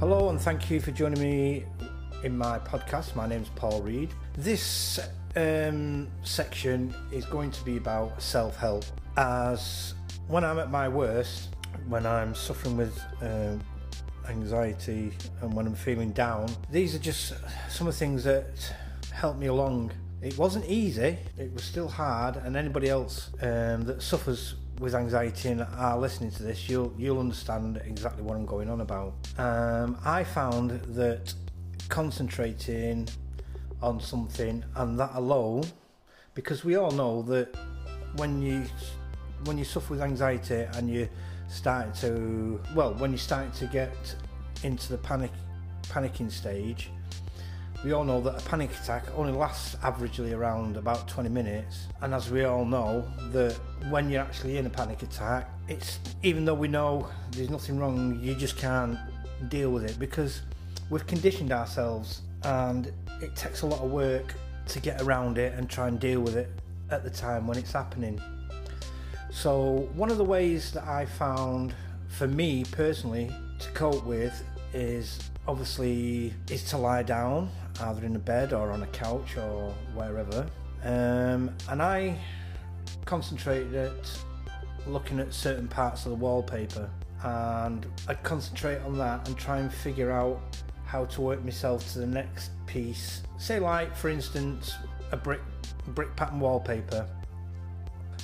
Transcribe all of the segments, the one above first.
Hello, and thank you for joining me in my podcast. My name's Paul Reed. This um, section is going to be about self help. As when I'm at my worst, when I'm suffering with um, anxiety and when I'm feeling down, these are just some of the things that help me along. It wasn't easy, it was still hard, and anybody else um, that suffers with anxiety and are listening to this, you'll you'll understand exactly what I'm going on about. Um, I found that concentrating on something and that alone, because we all know that when you when you suffer with anxiety and you start to well when you start to get into the panic panicking stage we all know that a panic attack only lasts averagely around about 20 minutes and as we all know that when you're actually in a panic attack it's even though we know there's nothing wrong you just can't deal with it because we've conditioned ourselves and it takes a lot of work to get around it and try and deal with it at the time when it's happening. So one of the ways that I found for me personally to cope with is obviously is to lie down either in a bed or on a couch or wherever. Um, and I concentrated at looking at certain parts of the wallpaper and I'd concentrate on that and try and figure out how to work myself to the next piece. Say like for instance a brick brick pattern wallpaper.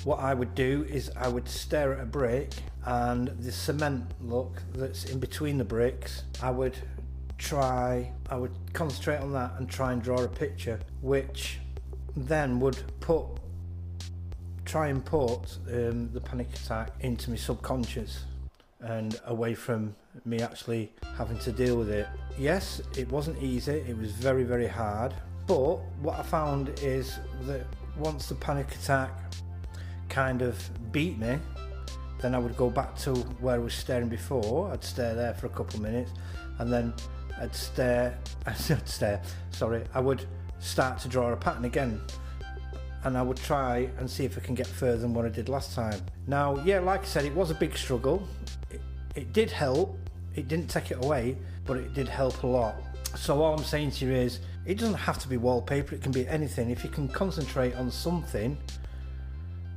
What I would do is I would stare at a brick and the cement look that's in between the bricks, I would try, I would concentrate on that and try and draw a picture, which then would put, try and put um, the panic attack into my subconscious and away from me actually having to deal with it. Yes, it wasn't easy, it was very, very hard, but what I found is that once the panic attack kind of beat me, then I would go back to where I was staring before. I'd stare there for a couple of minutes and then I'd stare, I'd stare, sorry, I would start to draw a pattern again and I would try and see if I can get further than what I did last time. Now, yeah, like I said, it was a big struggle. It, it did help, it didn't take it away, but it did help a lot. So, all I'm saying to you is, it doesn't have to be wallpaper, it can be anything. If you can concentrate on something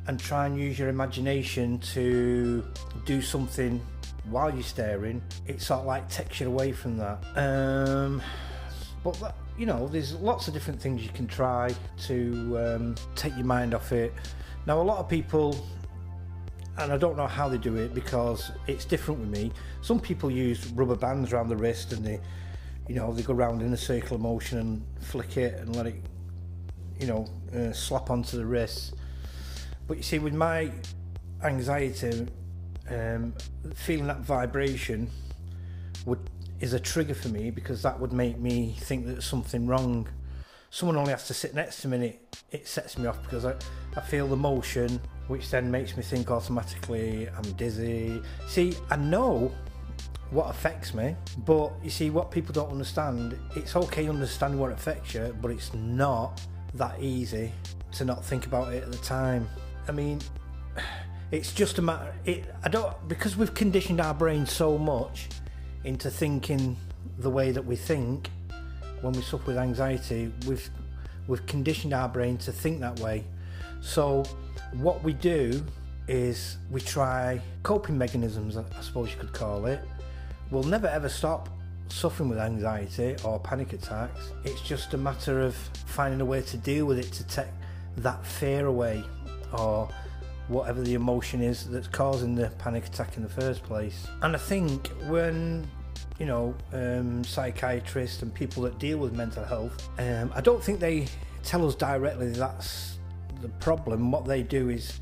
and try and use your imagination to do something while you're staring, it sort of like takes you away from that. Um, but that, you know, there's lots of different things you can try to um, take your mind off it. Now, a lot of people, and I don't know how they do it because it's different with me. Some people use rubber bands around the wrist and they, you know, they go around in a circular motion and flick it and let it, you know, uh, slap onto the wrist. But you see, with my anxiety, um, feeling that vibration would is a trigger for me because that would make me think that something wrong. Someone only has to sit next to me and it, it sets me off because I, I feel the motion, which then makes me think automatically I'm dizzy. See, I know what affects me, but you see, what people don't understand, it's okay understanding what affects you, but it's not that easy to not think about it at the time. I mean, it's just a matter. It, I don't because we've conditioned our brain so much into thinking the way that we think. When we suffer with anxiety, we've we've conditioned our brain to think that way. So what we do is we try coping mechanisms, I suppose you could call it. We'll never ever stop suffering with anxiety or panic attacks. It's just a matter of finding a way to deal with it to take that fear away or whatever the emotion is that's causing the panic attack in the first place. And I think when you know um, psychiatrists and people that deal with mental health, um, I don't think they tell us directly that's the problem. What they do is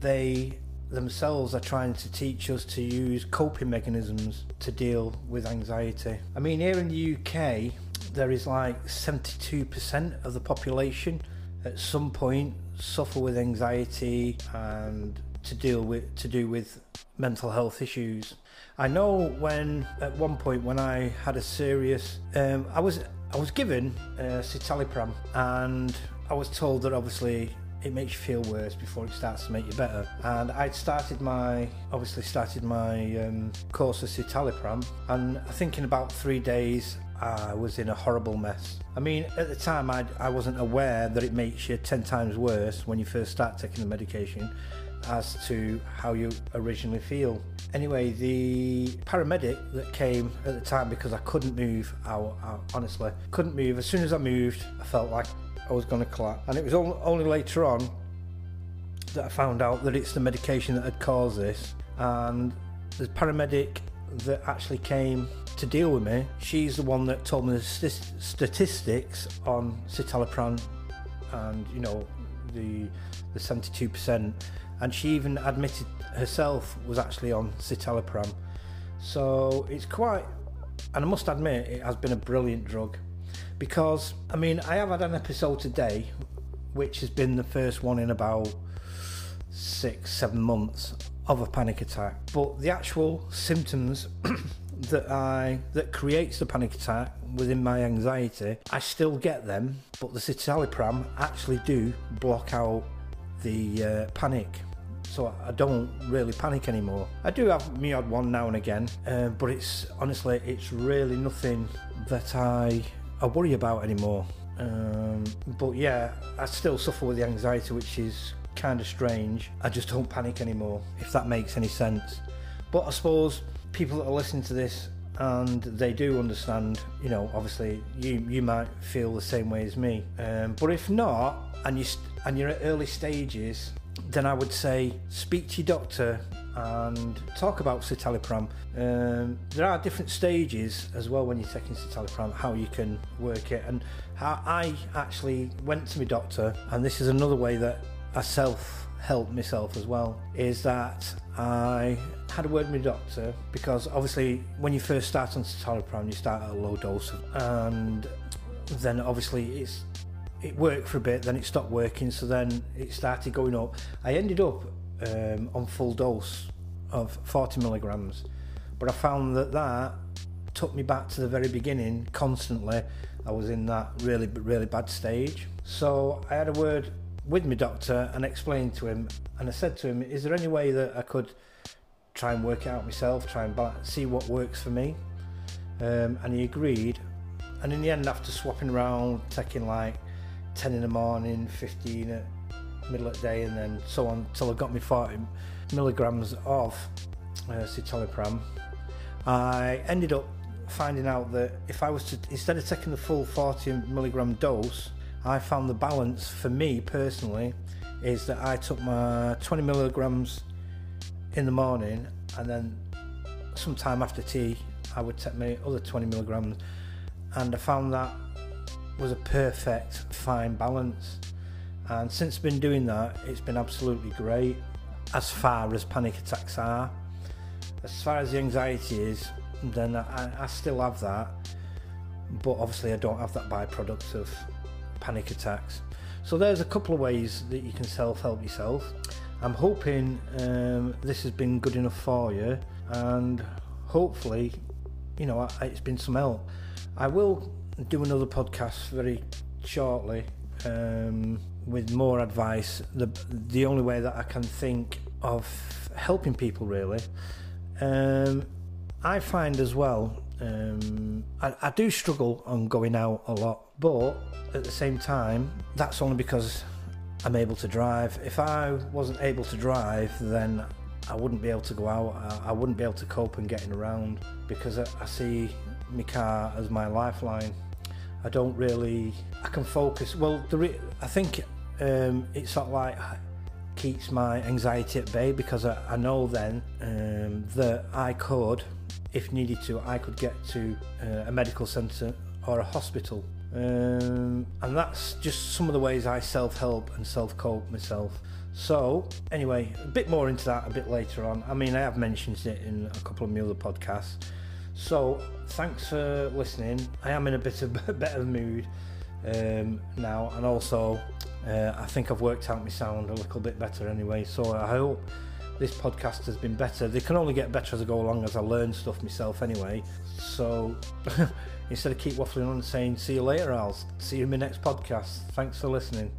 they themselves are trying to teach us to use coping mechanisms to deal with anxiety. I mean, here in the UK, there is like 72% of the population at some point suffer with anxiety and to deal with to do with mental health issues. I know when at one point when I had a serious, um, I was I was given uh, citalopram and I was told that obviously it makes you feel worse before it starts to make you better. And I'd started my, obviously started my um, course of citalopram, and I think in about three days I was in a horrible mess. I mean, at the time I, I wasn't aware that it makes you 10 times worse when you first start taking the medication as to how you originally feel. Anyway, the paramedic that came at the time because I couldn't move, I, I honestly couldn't move. As soon as I moved, I felt like I was going to collapse. And it was only later on that I found out that it's the medication that had caused this. And the paramedic that actually came to deal with me, she's the one that told me the st- statistics on citalopram and, you know, the the 72%. And she even admitted herself was actually on citalopram. So it's quite, and I must admit, it has been a brilliant drug because I mean I have had an episode today, which has been the first one in about six, seven months of a panic attack. But the actual symptoms that I that creates the panic attack within my anxiety, I still get them, but the citalopram actually do block out the uh, panic. So I don't really panic anymore. I do have me odd one now and again, uh, but it's honestly it's really nothing that I I worry about anymore. Um, but yeah, I still suffer with the anxiety, which is kind of strange. I just don't panic anymore, if that makes any sense. But I suppose people that are listening to this and they do understand, you know, obviously you you might feel the same way as me. Um, but if not, and you and you're at early stages, then I would say speak to your doctor and talk about citalopram. Um, there are different stages as well when you're taking citalopram, how you can work it. And how I actually went to my doctor, and this is another way that I self help myself as well, is that I had a word with my doctor because obviously when you first start on citalopram, you start at a low dose, and then obviously it's it worked for a bit, then it stopped working, so then it started going up. I ended up um, on full dose of 40 milligrams. But I found that that took me back to the very beginning constantly. I was in that really, really bad stage. So I had a word with my doctor and explained to him, and I said to him, Is there any way that I could try and work it out myself, try and see what works for me? Um, and he agreed. And in the end, after swapping around, taking like 10 in the morning, 15 at middle of the day, and then so on till I got me 40 milligrams of uh, citalopram, I ended up finding out that if I was to, instead of taking the full 40 milligram dose, I found the balance for me personally is that I took my 20 milligrams in the morning and then sometime after tea I would take my other 20 milligrams. And I found that was a perfect fine balance. And since I've been doing that, it's been absolutely great as far as panic attacks are. As far as the anxiety is, then I, I still have that, but obviously I don't have that byproduct of panic attacks. So there's a couple of ways that you can self-help yourself. I'm hoping um, this has been good enough for you, and hopefully, you know, it's been some help. I will do another podcast very shortly um, with more advice. The the only way that I can think of helping people really. Um, I find as well. Um, I, I do struggle on going out a lot, but at the same time, that's only because I'm able to drive. If I wasn't able to drive, then I wouldn't be able to go out. I, I wouldn't be able to cope and getting around because I, I see my car as my lifeline. I don't really. I can focus. Well, the re- I think um, it's sort of like keeps my anxiety at bay because I, I know then um, that I could, if needed to, I could get to uh, a medical centre or a hospital. Um, and that's just some of the ways I self help and self cope myself. So, anyway, a bit more into that a bit later on. I mean, I have mentioned it in a couple of my other podcasts. So, thanks for listening. I am in a bit of better mood um, now, and also uh, I think I've worked out my sound a little bit better anyway. So, I hope this podcast has been better. They can only get better as I go along as I learn stuff myself anyway. So, instead of keep waffling on and saying see you later, I'll see you in my next podcast. Thanks for listening.